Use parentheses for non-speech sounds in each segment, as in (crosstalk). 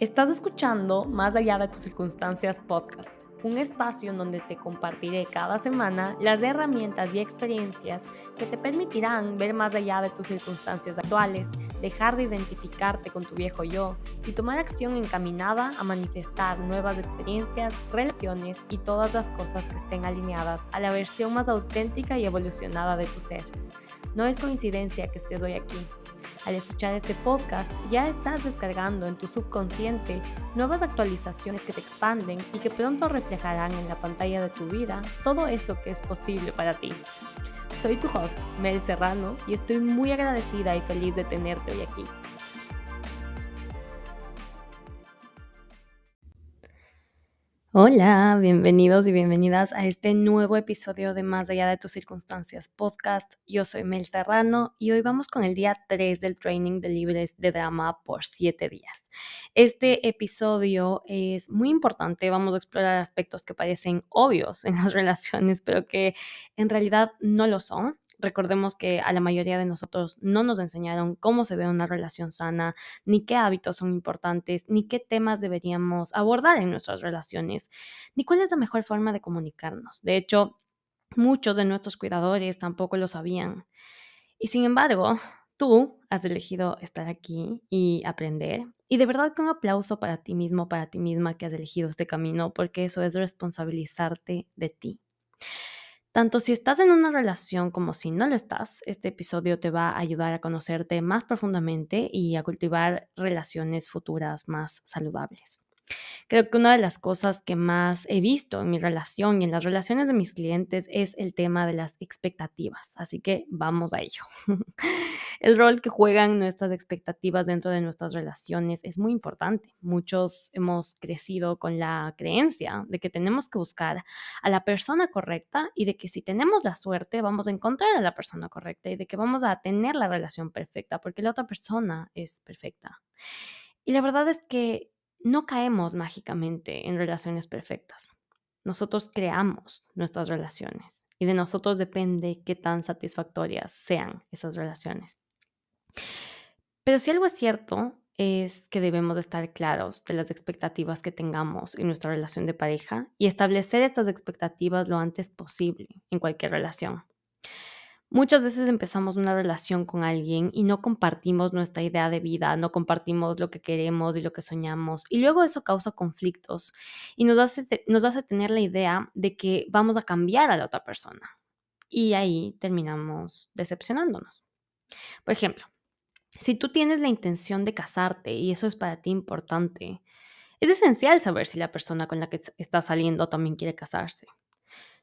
Estás escuchando Más allá de tus circunstancias podcast, un espacio en donde te compartiré cada semana las herramientas y experiencias que te permitirán ver más allá de tus circunstancias actuales, dejar de identificarte con tu viejo yo y tomar acción encaminada a manifestar nuevas experiencias, relaciones y todas las cosas que estén alineadas a la versión más auténtica y evolucionada de tu ser. No es coincidencia que estés hoy aquí al escuchar este podcast ya estás descargando en tu subconsciente nuevas actualizaciones que te expanden y que pronto reflejarán en la pantalla de tu vida todo eso que es posible para ti. Soy tu host, Mel Serrano, y estoy muy agradecida y feliz de tenerte hoy aquí. Hola, bienvenidos y bienvenidas a este nuevo episodio de Más allá de tus circunstancias podcast. Yo soy Mel Serrano y hoy vamos con el día 3 del training de libres de drama por 7 días. Este episodio es muy importante, vamos a explorar aspectos que parecen obvios en las (laughs) relaciones, pero que en realidad no lo son. Recordemos que a la mayoría de nosotros no nos enseñaron cómo se ve una relación sana, ni qué hábitos son importantes, ni qué temas deberíamos abordar en nuestras relaciones, ni cuál es la mejor forma de comunicarnos. De hecho, muchos de nuestros cuidadores tampoco lo sabían. Y sin embargo, tú has elegido estar aquí y aprender. Y de verdad que un aplauso para ti mismo, para ti misma que has elegido este camino, porque eso es responsabilizarte de ti. Tanto si estás en una relación como si no lo estás, este episodio te va a ayudar a conocerte más profundamente y a cultivar relaciones futuras más saludables. Creo que una de las cosas que más he visto en mi relación y en las relaciones de mis clientes es el tema de las expectativas, así que vamos a ello. (laughs) el rol que juegan nuestras expectativas dentro de nuestras relaciones es muy importante. Muchos hemos crecido con la creencia de que tenemos que buscar a la persona correcta y de que si tenemos la suerte vamos a encontrar a la persona correcta y de que vamos a tener la relación perfecta porque la otra persona es perfecta. Y la verdad es que no caemos mágicamente en relaciones perfectas. Nosotros creamos nuestras relaciones y de nosotros depende qué tan satisfactorias sean esas relaciones. Pero si algo es cierto es que debemos estar claros de las expectativas que tengamos en nuestra relación de pareja y establecer estas expectativas lo antes posible en cualquier relación. Muchas veces empezamos una relación con alguien y no compartimos nuestra idea de vida, no compartimos lo que queremos y lo que soñamos. Y luego eso causa conflictos y nos hace, nos hace tener la idea de que vamos a cambiar a la otra persona. Y ahí terminamos decepcionándonos. Por ejemplo, si tú tienes la intención de casarte y eso es para ti importante, es esencial saber si la persona con la que estás saliendo también quiere casarse.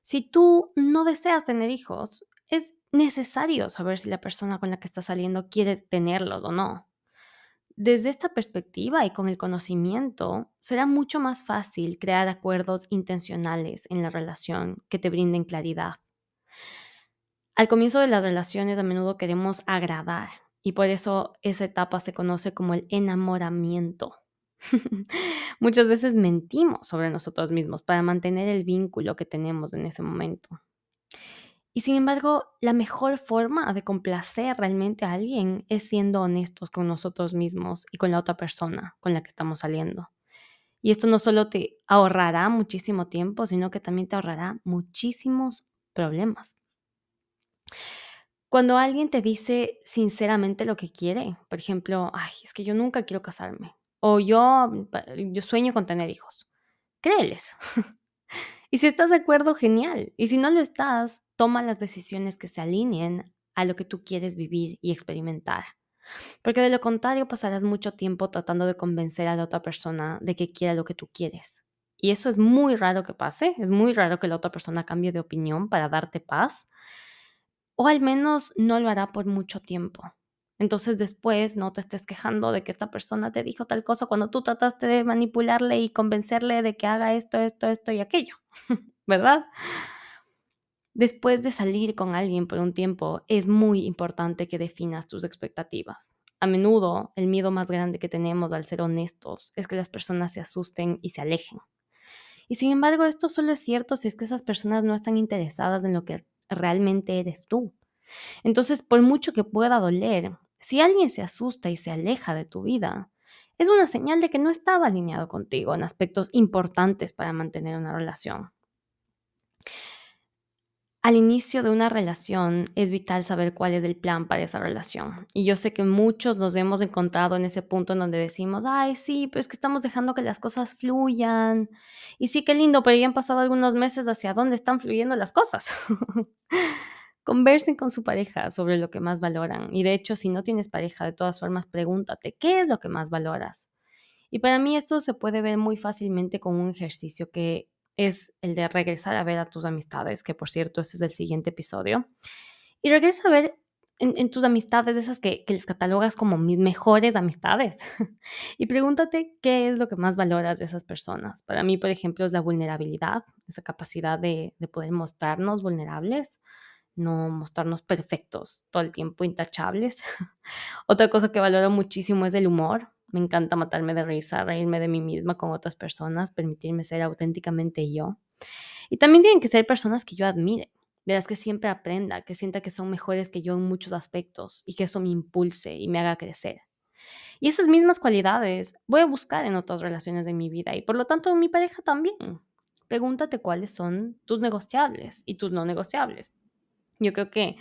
Si tú no deseas tener hijos, es necesario saber si la persona con la que estás saliendo quiere tenerlos o no. Desde esta perspectiva y con el conocimiento, será mucho más fácil crear acuerdos intencionales en la relación que te brinden claridad. Al comienzo de las relaciones a menudo queremos agradar y por eso esa etapa se conoce como el enamoramiento. (laughs) Muchas veces mentimos sobre nosotros mismos para mantener el vínculo que tenemos en ese momento. Y sin embargo, la mejor forma de complacer realmente a alguien es siendo honestos con nosotros mismos y con la otra persona con la que estamos saliendo. Y esto no solo te ahorrará muchísimo tiempo, sino que también te ahorrará muchísimos problemas. Cuando alguien te dice sinceramente lo que quiere, por ejemplo, ay, es que yo nunca quiero casarme, o yo, yo sueño con tener hijos, créeles. (laughs) y si estás de acuerdo, genial. Y si no lo estás, toma las decisiones que se alineen a lo que tú quieres vivir y experimentar. Porque de lo contrario pasarás mucho tiempo tratando de convencer a la otra persona de que quiera lo que tú quieres. Y eso es muy raro que pase, es muy raro que la otra persona cambie de opinión para darte paz, o al menos no lo hará por mucho tiempo. Entonces después no te estés quejando de que esta persona te dijo tal cosa cuando tú trataste de manipularle y convencerle de que haga esto, esto, esto y aquello, (laughs) ¿verdad? Después de salir con alguien por un tiempo, es muy importante que definas tus expectativas. A menudo, el miedo más grande que tenemos al ser honestos es que las personas se asusten y se alejen. Y sin embargo, esto solo es cierto si es que esas personas no están interesadas en lo que realmente eres tú. Entonces, por mucho que pueda doler, si alguien se asusta y se aleja de tu vida, es una señal de que no estaba alineado contigo en aspectos importantes para mantener una relación. Al inicio de una relación es vital saber cuál es el plan para esa relación. Y yo sé que muchos nos hemos encontrado en ese punto en donde decimos, ay, sí, pero es que estamos dejando que las cosas fluyan. Y sí, qué lindo, pero ya han pasado algunos meses hacia dónde están fluyendo las cosas. (laughs) Conversen con su pareja sobre lo que más valoran. Y de hecho, si no tienes pareja, de todas formas, pregúntate, ¿qué es lo que más valoras? Y para mí esto se puede ver muy fácilmente con un ejercicio que es el de regresar a ver a tus amistades, que por cierto, ese es el siguiente episodio. Y regresa a ver en, tus amistades, esas que, que, les catalogas como mis mejores amistades. (laughs) y pregúntate qué es lo que más valoras de esas personas. Para mí, por ejemplo, es la vulnerabilidad, esa capacidad de, de poder mostrarnos vulnerables, no mostrarnos perfectos todo el tiempo, intachables. (laughs) Otra cosa que valoro muchísimo es el humor. Me encanta matarme de risa, reírme de mí misma con otras personas, permitirme ser auténticamente yo. Y también tienen que ser personas que yo admire, de las que siempre aprenda, que sienta que son mejores que yo en muchos aspectos y que eso me impulse y me haga crecer. Y esas mismas cualidades voy a buscar en otras relaciones de mi vida y por lo tanto en mi pareja también. Pregúntate cuáles son tus negociables y tus no negociables. Yo creo que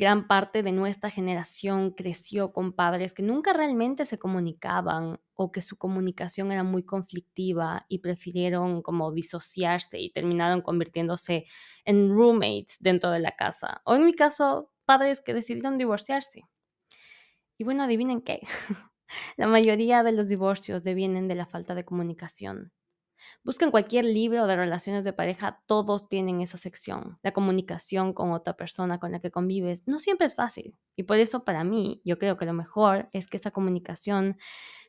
gran parte de nuestra generación creció con padres que nunca realmente se comunicaban o que su comunicación era muy conflictiva y prefirieron como disociarse y terminaron convirtiéndose en roommates dentro de la casa. O en mi caso, padres que decidieron divorciarse. Y bueno, adivinen qué. (laughs) la mayoría de los divorcios devienen de la falta de comunicación. Busquen cualquier libro de relaciones de pareja, todos tienen esa sección. La comunicación con otra persona con la que convives no siempre es fácil. Y por eso para mí, yo creo que lo mejor es que esa comunicación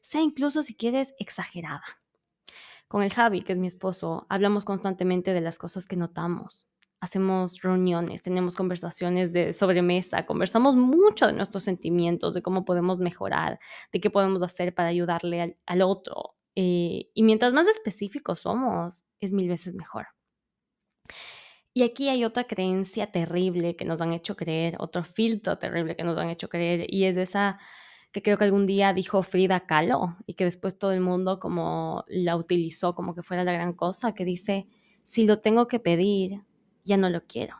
sea incluso si quieres exagerada. Con el Javi, que es mi esposo, hablamos constantemente de las cosas que notamos. Hacemos reuniones, tenemos conversaciones de sobremesa, conversamos mucho de nuestros sentimientos, de cómo podemos mejorar, de qué podemos hacer para ayudarle al, al otro, eh, y mientras más específicos somos, es mil veces mejor. Y aquí hay otra creencia terrible que nos han hecho creer, otro filtro terrible que nos han hecho creer, y es esa que creo que algún día dijo Frida Kahlo y que después todo el mundo como la utilizó como que fuera la gran cosa, que dice, si lo tengo que pedir, ya no lo quiero.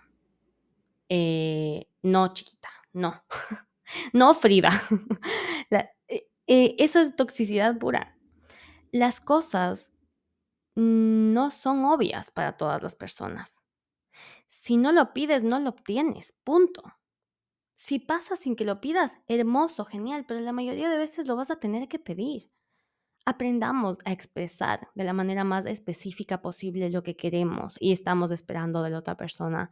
Eh, no, chiquita, no. (laughs) no, Frida. (laughs) Eh, eso es toxicidad pura las cosas no son obvias para todas las personas. Si no lo pides, no lo obtienes, punto. Si pasa sin que lo pidas, hermoso, genial, pero la mayoría de veces lo vas a tener que pedir. Aprendamos a expresar de la manera más específica posible lo que queremos y estamos esperando de la otra persona,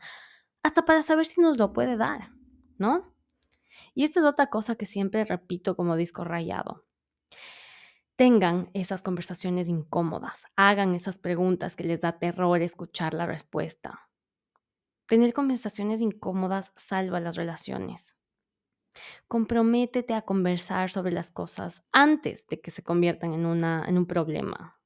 hasta para saber si nos lo puede dar, ¿no? Y esta es otra cosa que siempre repito como disco rayado tengan esas conversaciones incómodas, hagan esas preguntas que les da terror escuchar la respuesta. Tener conversaciones incómodas salva las relaciones. Comprométete a conversar sobre las cosas antes de que se conviertan en, una, en un problema.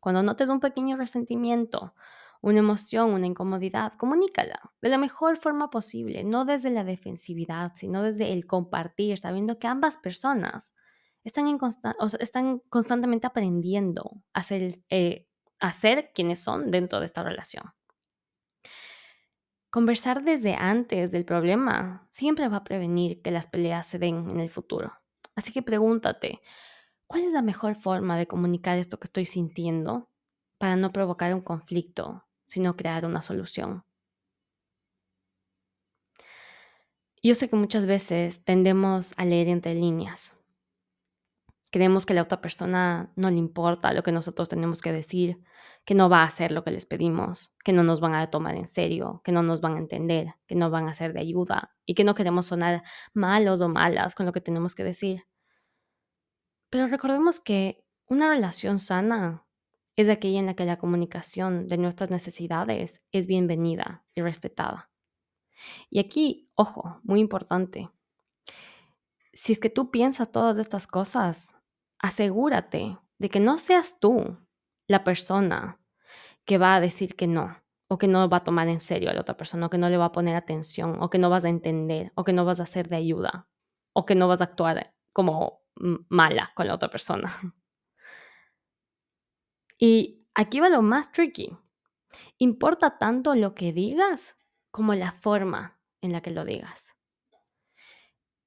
Cuando notes un pequeño resentimiento, una emoción, una incomodidad, comunícala de la mejor forma posible, no desde la defensividad, sino desde el compartir, sabiendo que ambas personas están, están constantemente aprendiendo a ser, eh, a ser quienes son dentro de esta relación. Conversar desde antes del problema siempre va a prevenir que las peleas se den en el futuro. Así que pregúntate, ¿cuál es la mejor forma de comunicar esto que estoy sintiendo para no provocar un conflicto, sino crear una solución? Yo sé que muchas veces tendemos a leer entre líneas creemos que la otra persona no le importa lo que nosotros tenemos que decir, que no va a hacer lo que les pedimos, que no nos van a tomar en serio, que no nos van a entender, que no van a ser de ayuda y que no queremos sonar malos o malas con lo que tenemos que decir. Pero recordemos que una relación sana es aquella en la que la comunicación de nuestras necesidades es bienvenida y respetada. Y aquí, ojo, muy importante, si es que tú piensas todas estas cosas, asegúrate de que no seas tú la persona que va a decir que no, o que no va a tomar en serio a la otra persona, o que no le va a poner atención, o que no vas a entender, o que no vas a ser de ayuda, o que no vas a actuar como mala con la otra persona. (laughs) Y aquí va lo más tricky. Importa tanto lo que digas como la forma en la que lo digas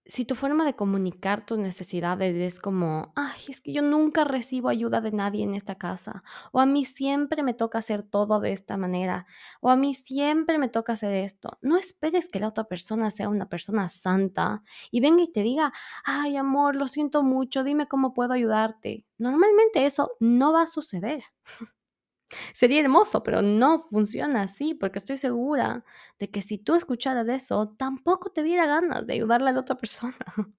si tu forma de comunicar tus necesidades es como, ay, es que yo nunca recibo ayuda de nadie en esta casa, o a mí siempre me toca hacer todo de esta manera, o a mí siempre me toca hacer esto, no esperes que la otra persona sea una persona santa y venga y te diga, ay, amor, lo siento mucho, dime cómo puedo ayudarte. Normalmente eso no va a suceder. Sería hermoso, pero no funciona así, porque estoy segura de que si tú escucharas eso, tampoco te diera ganas de ayudarle a la otra persona. (laughs)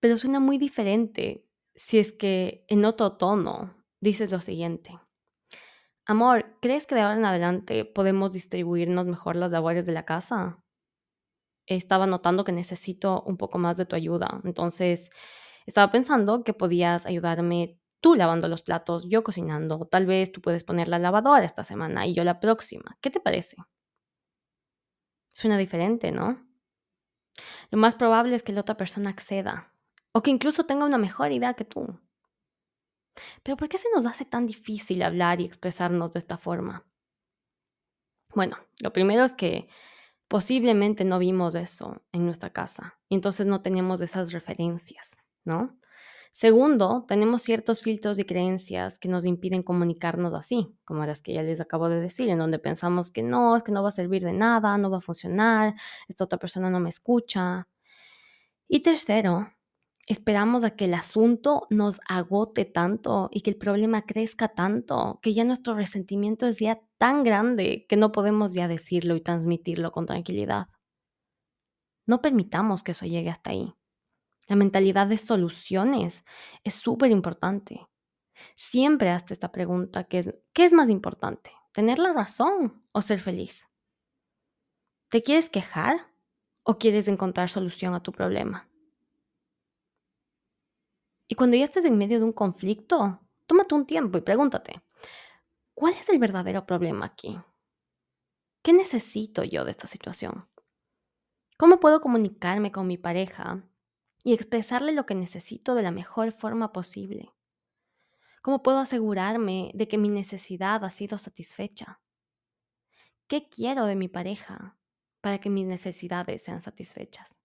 Pero suena muy diferente si es que en otro tono dices lo siguiente. Amor, ¿crees que de ahora en adelante podemos distribuirnos mejor las labores de la casa? Estaba notando que necesito un poco más de tu ayuda, entonces estaba pensando que podías ayudarme tú lavando los platos, yo cocinando, tal vez tú puedes poner la lavadora esta semana y yo la próxima. ¿Qué te parece? Suena diferente, ¿no? Lo más probable es que la otra persona acceda o que incluso tenga una mejor idea que tú. Pero ¿por qué se nos hace tan difícil hablar y expresarnos de esta forma? Bueno, lo primero es que posiblemente no vimos eso en nuestra casa y entonces no teníamos esas referencias, ¿no? Segundo, tenemos ciertos filtros y creencias que nos impiden comunicarnos así, como las que ya les acabo de decir, en donde pensamos que no, es que no va a servir de nada, no va a funcionar, esta otra persona no me escucha. Y tercero, esperamos a que el asunto nos agote tanto y que el problema crezca tanto, que ya nuestro resentimiento es ya tan grande que no podemos ya decirlo y transmitirlo con tranquilidad. No permitamos que eso llegue hasta ahí. La mentalidad de soluciones es súper importante. Siempre hazte esta pregunta, ¿qué es más importante? ¿Tener la razón o ser feliz? ¿Te quieres quejar o quieres encontrar solución a tu problema? Y cuando ya estés en medio de un conflicto, tómate un tiempo y pregúntate, ¿cuál es el verdadero problema aquí? ¿Qué necesito yo de esta situación? ¿Cómo puedo comunicarme con mi pareja y expresarle lo que necesito de la mejor forma posible? ¿Cómo puedo asegurarme de que mi necesidad ha sido satisfecha? ¿Qué quiero de mi pareja para que mis necesidades sean satisfechas?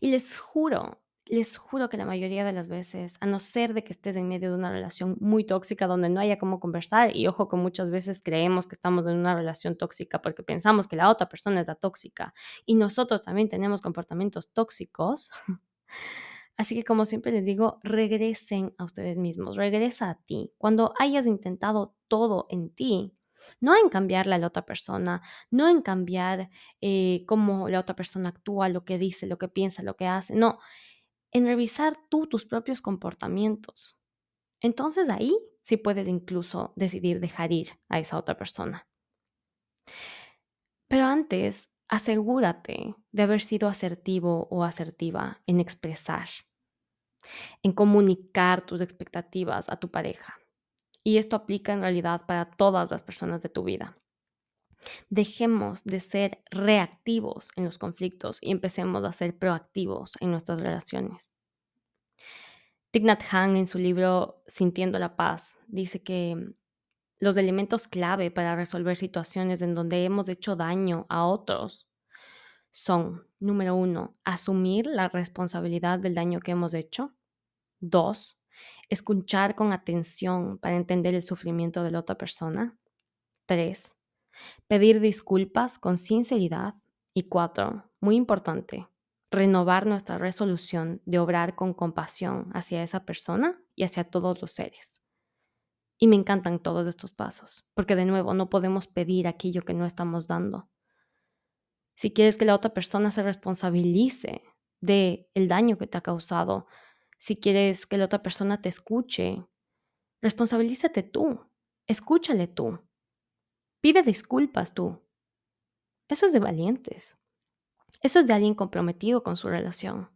Y les juro, les juro que la mayoría de las veces, a no ser de que estés en medio de una relación muy tóxica donde no haya cómo conversar, y ojo que muchas veces creemos que estamos en una relación tóxica porque pensamos que la otra persona es la tóxica y nosotros también tenemos comportamientos tóxicos, (laughs) Así que como siempre les digo, regresen a ustedes mismos, regresa a ti. Cuando hayas intentado todo en ti, no en cambiarle a la otra persona, no en cambiar eh, cómo la otra persona actúa, lo que dice, lo que piensa, lo que hace, no, en revisar tú tus propios comportamientos. Entonces ahí sí puedes incluso decidir dejar ir a esa otra persona. Pero antes, asegúrate de haber sido asertivo o asertiva en expresar, en comunicar tus expectativas a tu pareja. Y esto aplica en realidad para todas las personas de tu vida. Dejemos de ser reactivos en los conflictos y empecemos a ser proactivos en nuestras relaciones. Thich Nhat Hanh en su libro Sintiendo la paz dice que los elementos clave para resolver situaciones en donde hemos hecho daño a otros son, número uno, asumir la responsabilidad del daño que hemos hecho. Dos, escuchar con atención para entender el sufrimiento de la otra persona. Tres, pedir disculpas con sinceridad. Y cuatro, muy importante, renovar nuestra resolución de obrar con compasión hacia esa persona y hacia todos los seres. Y me encantan todos estos pasos, porque de nuevo no podemos pedir aquello que no estamos dando. Si quieres que la otra persona se responsabilice de el daño que te ha causado, si quieres que la otra persona te escuche, responsabilízate tú, escúchale tú, pide disculpas tú. Eso es de valientes. Eso es de alguien comprometido con su relación.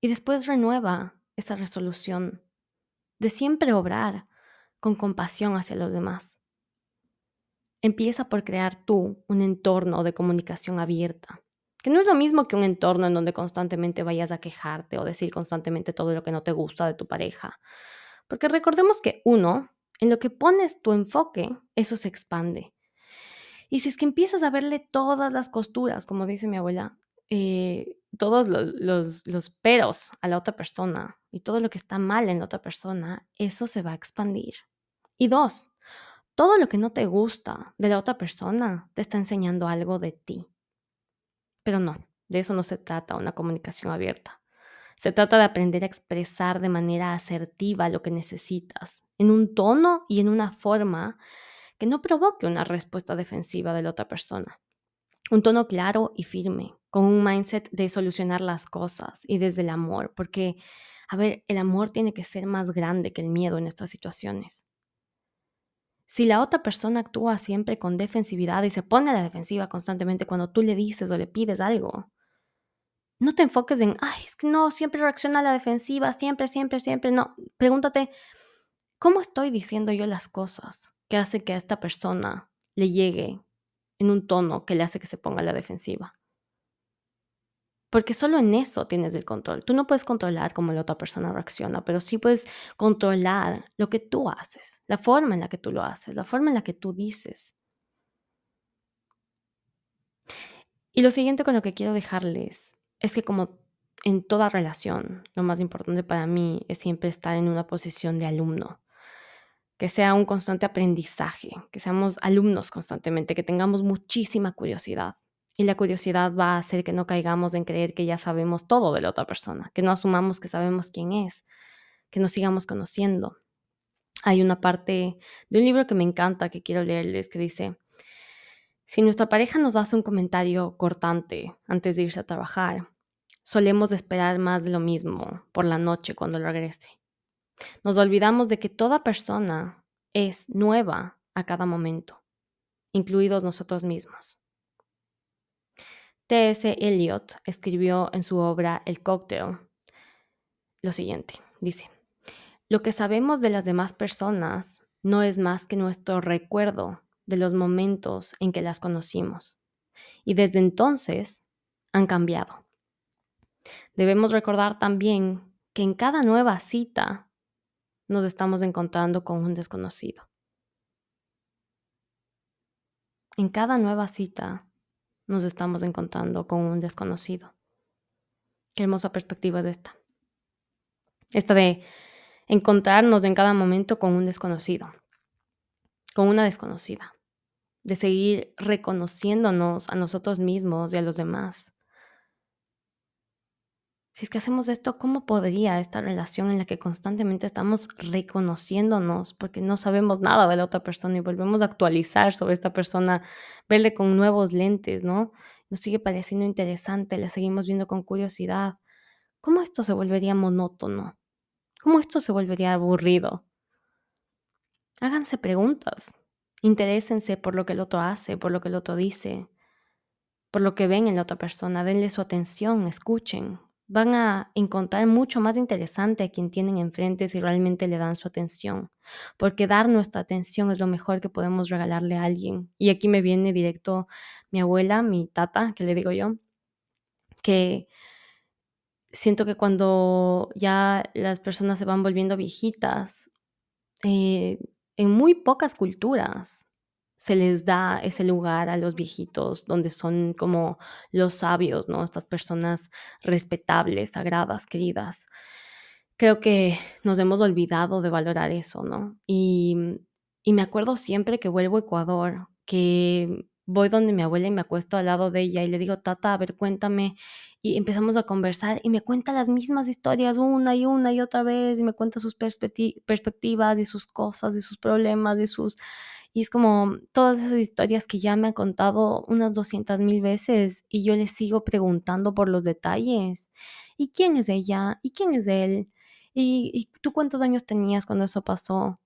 Y después renueva esa resolución de siempre obrar con compasión hacia los demás. Empieza por crear tú un entorno de comunicación abierta, que no es lo mismo que un entorno en donde constantemente vayas a quejarte o decir constantemente todo lo que no te gusta de tu pareja. Porque recordemos que uno, en lo que pones tu enfoque, eso se expande. Y si es que empiezas a verle todas las costuras, como dice mi abuela, eh, todos los, los, peros a la otra persona y todo lo que está mal en la otra persona, eso se va a expandir. Y dos, todo lo que no te gusta de la otra persona te está enseñando algo de ti. Pero no, de eso no se trata una comunicación abierta. Se trata de aprender a expresar de manera asertiva lo que necesitas, en un tono y en una forma que no provoque una respuesta defensiva de la otra persona. Un tono claro y firme, con un mindset de solucionar las cosas y desde el amor, porque, a ver, el amor tiene que ser más grande que el miedo en estas situaciones. Si la otra persona actúa siempre con defensividad y se pone a la defensiva constantemente cuando tú le dices o le pides algo, no te enfoques en, ay, es que no, siempre reacciona a la defensiva, siempre, siempre, siempre. No, pregúntate, ¿cómo estoy diciendo yo las cosas que hace que a esta persona le llegue en un tono que le hace que se ponga a la defensiva? Porque solo en eso tienes el control. Tú no puedes controlar cómo la otra persona reacciona, pero sí puedes controlar lo que tú haces, la forma en la que tú lo haces, la forma en la que tú dices. Y lo siguiente con lo que quiero dejarles es que como en toda relación, lo más importante para mí es siempre estar en una posición de alumno, que sea un constante aprendizaje, que seamos alumnos constantemente, que tengamos muchísima curiosidad. Y la curiosidad va a hacer que no caigamos en creer que ya sabemos todo de la otra persona, que no asumamos que sabemos quién es, que nos sigamos conociendo. Hay una parte de un libro que me encanta, que quiero leerles, que dice, si nuestra pareja nos hace un comentario cortante antes de irse a trabajar, solemos esperar más de lo mismo por la noche cuando regrese. Nos olvidamos de que toda persona es nueva a cada momento, incluidos nosotros mismos. T.S. Eliot escribió en su obra El cóctel lo siguiente, dice, lo que sabemos de las demás personas no es más que nuestro recuerdo de los momentos en que las conocimos, y desde entonces han cambiado. Debemos recordar también que en cada nueva cita nos estamos encontrando con un desconocido. En cada nueva cita nos estamos encontrando con un desconocido. Qué hermosa perspectiva de esta. Esta de encontrarnos en cada momento con un desconocido, con una desconocida, de seguir reconociéndonos a nosotros mismos y a los demás. Si es que hacemos esto, ¿cómo podría esta relación en la que constantemente estamos reconociéndonos porque no sabemos nada de la otra persona y volvemos a actualizar sobre esta persona, verle con nuevos lentes, ¿no? Nos sigue pareciendo interesante, le seguimos viendo con curiosidad. ¿Cómo esto se volvería monótono? ¿Cómo esto se volvería aburrido? Háganse preguntas. Interésense por lo que el otro hace, por lo que el otro dice, por lo que ven en la otra persona. Denle su atención, escuchen, van a encontrar mucho más interesante a quien tienen enfrente si realmente le dan su atención, porque dar nuestra atención es lo mejor que podemos regalarle a alguien. Y aquí me viene directo mi abuela, mi tata, que le digo yo, que siento que cuando ya las personas se van volviendo viejitas, eh, en muy pocas culturas se les da ese lugar a los viejitos, donde son como los sabios, ¿no? Estas personas respetables, sagradas, queridas. Creo que nos hemos olvidado de valorar eso, ¿no? Y, me acuerdo siempre que vuelvo a Ecuador, que voy donde mi abuela y me acuesto al lado de ella y le digo, tata, a ver, cuéntame. Y empezamos a conversar y me cuenta las mismas historias una y una y otra vez y me cuenta sus perspectivas y sus cosas y sus problemas y sus y es como todas esas historias que ya me han contado unas 200 mil veces y yo le sigo preguntando por los detalles. ¿Y quién es ella? ¿Y quién es él? ¿Y, tú cuántos años tenías cuando eso pasó?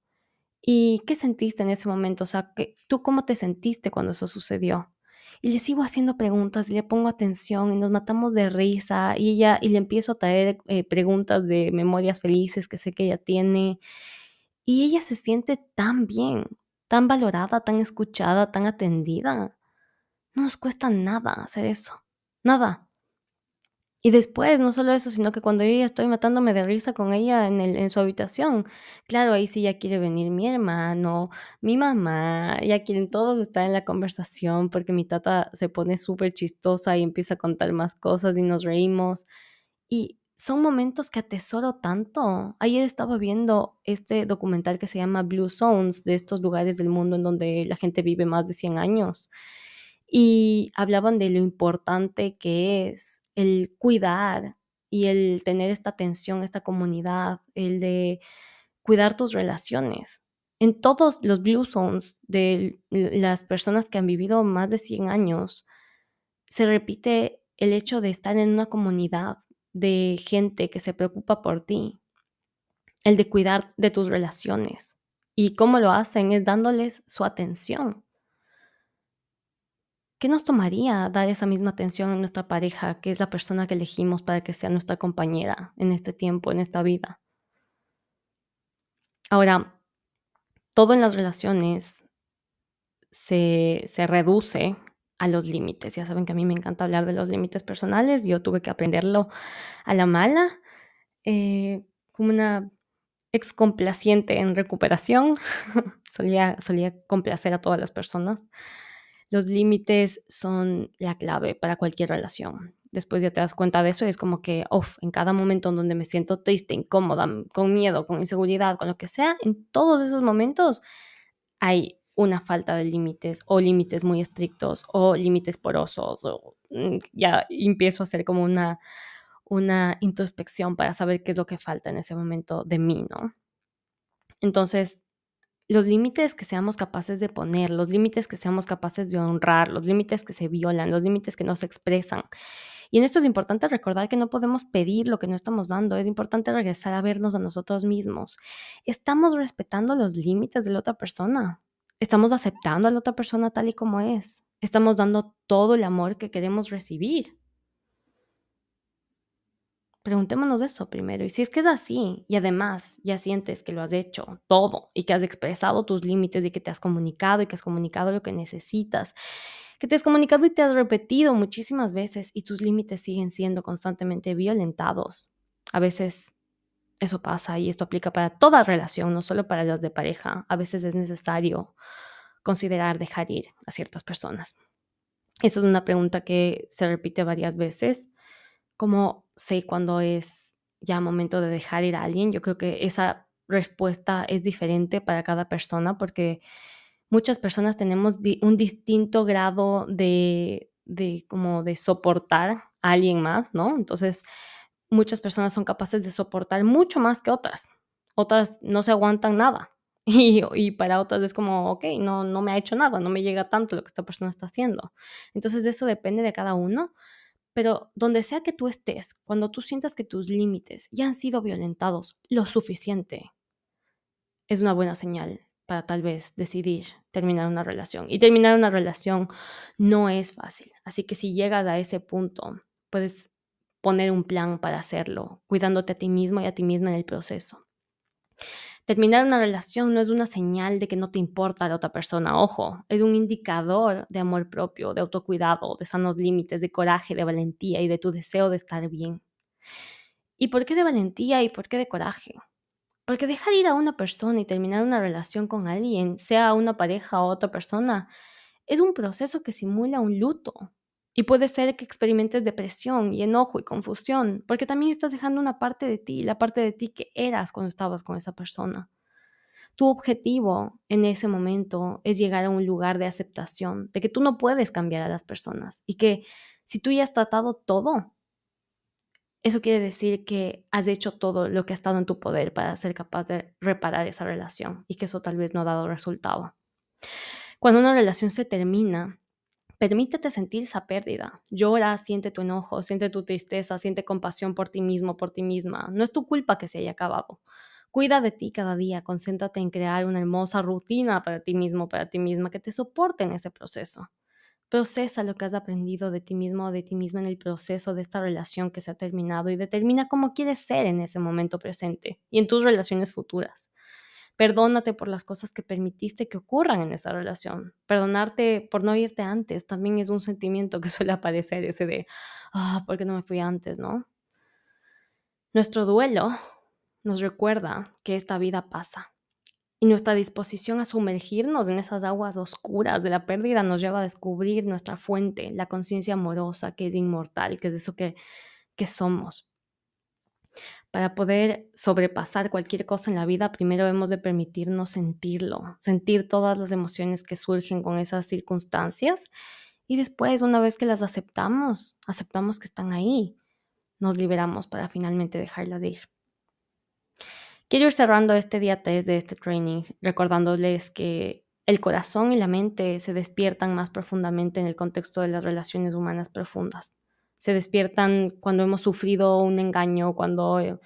¿Y qué sentiste en ese momento? O sea, ¿tú cómo te sentiste cuando eso sucedió? Y le sigo haciendo preguntas y le pongo atención y nos matamos de risa y ella y le empiezo a traer eh, preguntas de memorias felices que sé que ella tiene y ella se siente tan bien tan valorada, tan escuchada, tan atendida. No nos cuesta nada hacer eso. nada. Y después, no solo eso, sino que cuando yo ya estoy matándome de risa con ella en, el, en su habitación, claro, ahí sí ya quiere venir mi hermano, mi mamá, ya quieren todos estar en la conversación porque mi tata se pone súper chistosa y empieza a contar más cosas y nos reímos. Y son momentos que atesoro tanto. Ayer estaba viendo este documental que se llama Blue Zones, de estos lugares del mundo en donde la gente vive más de 100 años. Y hablaban de lo importante que es el cuidar y el tener esta atención, esta comunidad, el de cuidar tus relaciones. En todos los Blue Zones de las personas que han vivido más de 100 años, se repite el hecho de estar en una comunidad de gente que se preocupa por ti, el de cuidar de tus relaciones. Y cómo lo hacen es dándoles su atención. ¿Qué nos tomaría dar esa misma atención a nuestra pareja, que es la persona que elegimos para que sea nuestra compañera en este tiempo, en esta vida? Ahora, todo en las relaciones se, se reduce a los límites. Ya saben que a mí me encanta hablar de los límites personales. Yo tuve que aprenderlo a la mala, eh, como una ex complaciente en recuperación. (laughs) solía, solía complacer a todas las personas. Los límites son la clave para cualquier relación. Después ya te das cuenta de eso es como que, uff, en cada momento en donde me siento triste, incómoda, con miedo, con inseguridad, con lo que sea, en todos esos momentos hay una falta de límites o límites muy estrictos o límites porosos o mm, ya empiezo a hacer como una, una introspección para saber qué es lo que falta en ese momento de mí, ¿no? Entonces, los límites que seamos capaces de poner, los límites que seamos capaces de honrar, los límites que se violan, los límites que no se expresan. Y en esto es importante recordar que no podemos pedir lo que no estamos dando, es importante regresar a vernos a nosotros mismos. ¿Estamos respetando los límites de la otra persona? ¿Estamos aceptando a la otra persona tal y como es? ¿Estamos dando todo el amor que queremos recibir? Preguntémonos eso primero. Y si es que es así, y además ya sientes que lo has hecho todo y que has expresado tus límites y que te has comunicado y que has comunicado lo que necesitas, que te has comunicado y te has repetido muchísimas veces y tus límites siguen siendo constantemente violentados. A veces eso pasa y esto aplica para toda relación, no solo para los de pareja. A veces es necesario considerar dejar ir a ciertas personas. Esta es una pregunta que se repite varias veces ¿Cómo sé cuándo es ya momento de dejar ir a alguien? Yo creo que esa respuesta es diferente para cada persona porque muchas personas tenemos un distinto grado de, de, como de soportar a alguien más, ¿no? Entonces, muchas personas son capaces de soportar mucho más que otras. Otras no se aguantan nada. (laughs) Y, y, para otras es como, ok, no, no me ha hecho nada, no me llega tanto lo que esta persona está haciendo. Entonces, eso depende de cada uno. Pero donde sea que tú estés, cuando tú sientas que tus límites ya han sido violentados lo suficiente, es una buena señal para tal vez decidir terminar una relación. Y terminar una relación no es fácil. Así que si llegas a ese punto, puedes poner un plan para hacerlo, cuidándote a ti mismo y a ti misma en el proceso. Terminar una relación no es una señal de que no te importa la otra persona, ojo, es un indicador de amor propio, de autocuidado, de sanos límites, de coraje, de valentía y de tu deseo de estar bien. ¿Y por qué de valentía y por qué de coraje? Porque dejar ir a una persona y terminar una relación con alguien, sea una pareja o otra persona, es un proceso que simula un luto, y puede ser que experimentes depresión y enojo y confusión, porque también estás dejando una parte de ti, la parte de ti que eras cuando estabas con esa persona. Tu objetivo en ese momento es llegar a un lugar de aceptación, de que tú no puedes cambiar a las personas y que si tú ya has tratado todo, eso quiere decir que has hecho todo lo que ha estado en tu poder para ser capaz de reparar esa relación y que eso tal vez no ha dado resultado. Cuando una relación se termina, Permítete sentir esa pérdida. Llora, siente tu enojo, siente tu tristeza, siente compasión por ti mismo, por ti misma. No es tu culpa que se haya acabado. Cuida de ti cada día, concéntrate en crear una hermosa rutina para ti mismo, para ti misma, que te soporte en ese proceso. Procesa lo que has aprendido de ti mismo o de ti misma en el proceso de esta relación que se ha terminado y determina cómo quieres ser en ese momento presente y en tus relaciones futuras. Perdónate por las cosas que permitiste que ocurran en esa relación. Perdonarte por no irte antes también es un sentimiento que (laughs) suele aparecer, ese de, ah, ¿por qué no me fui antes, no? Nuestro duelo nos recuerda que esta vida pasa y nuestra disposición a sumergirnos en esas aguas oscuras de la pérdida nos lleva a descubrir nuestra fuente, la conciencia amorosa que es inmortal, que es eso que, que somos. Para poder sobrepasar cualquier cosa en la vida, primero hemos de permitirnos sentirlo, sentir todas las emociones que surgen con esas circunstancias y después, una vez que las aceptamos, aceptamos que están ahí, nos liberamos para finalmente dejarlas de ir. Quiero ir cerrando este día 3 de este training recordándoles que el corazón y la mente se despiertan más profundamente en el contexto de las relaciones humanas profundas. Se despiertan cuando hemos sufrido un engaño, cuando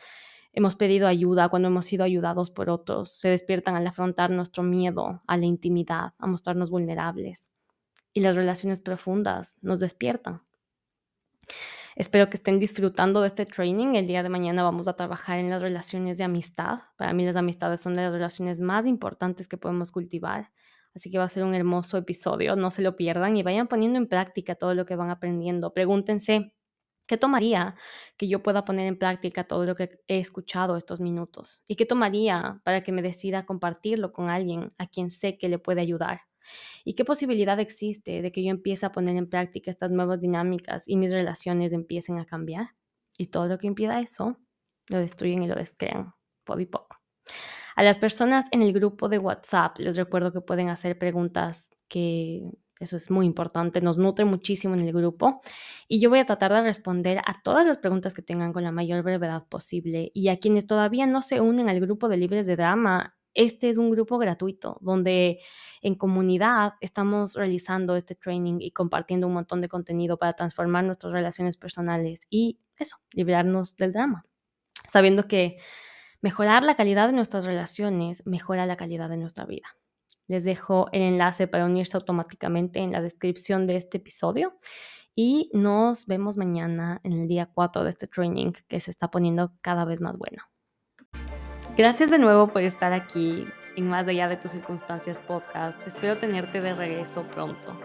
hemos pedido ayuda, cuando hemos sido ayudados por otros. Se despiertan al afrontar nuestro miedo a la intimidad, a mostrarnos vulnerables. Y las relaciones profundas nos despiertan. Espero que estén disfrutando de este training. El día de mañana vamos a trabajar en las relaciones de amistad. Para mí las amistades son las relaciones más importantes que podemos cultivar. Así que va a ser un hermoso episodio. No se lo pierdan y vayan poniendo en práctica todo lo que van aprendiendo. Pregúntense, ¿qué tomaría que yo pueda poner en práctica todo lo que he escuchado estos minutos? ¿Y qué tomaría para que me decida compartirlo con alguien a quien sé que le puede ayudar? ¿Y qué posibilidad existe de que yo empiece a poner en práctica estas nuevas dinámicas y mis relaciones empiecen a cambiar? Y todo lo que impida eso, lo destruyen y lo descrean, poco y poco. A las personas en el grupo de WhatsApp les recuerdo que pueden hacer preguntas que eso es muy importante, nos nutre muchísimo en el grupo y yo voy a tratar de responder a todas las preguntas que tengan con la mayor brevedad posible y a quienes todavía no se unen al grupo de Libres de Drama, este es un grupo gratuito donde en comunidad estamos realizando este training y compartiendo un montón de contenido para transformar nuestras relaciones personales y eso, liberarnos del drama, sabiendo que mejorar la calidad de nuestras relaciones mejora la calidad de nuestra vida. Les dejo el enlace para unirse automáticamente en la descripción de este episodio y nos vemos mañana en el día 4 de este training que se está poniendo cada vez más bueno. Gracias de nuevo por estar aquí en Más allá de tus circunstancias podcast. Espero tenerte de regreso pronto.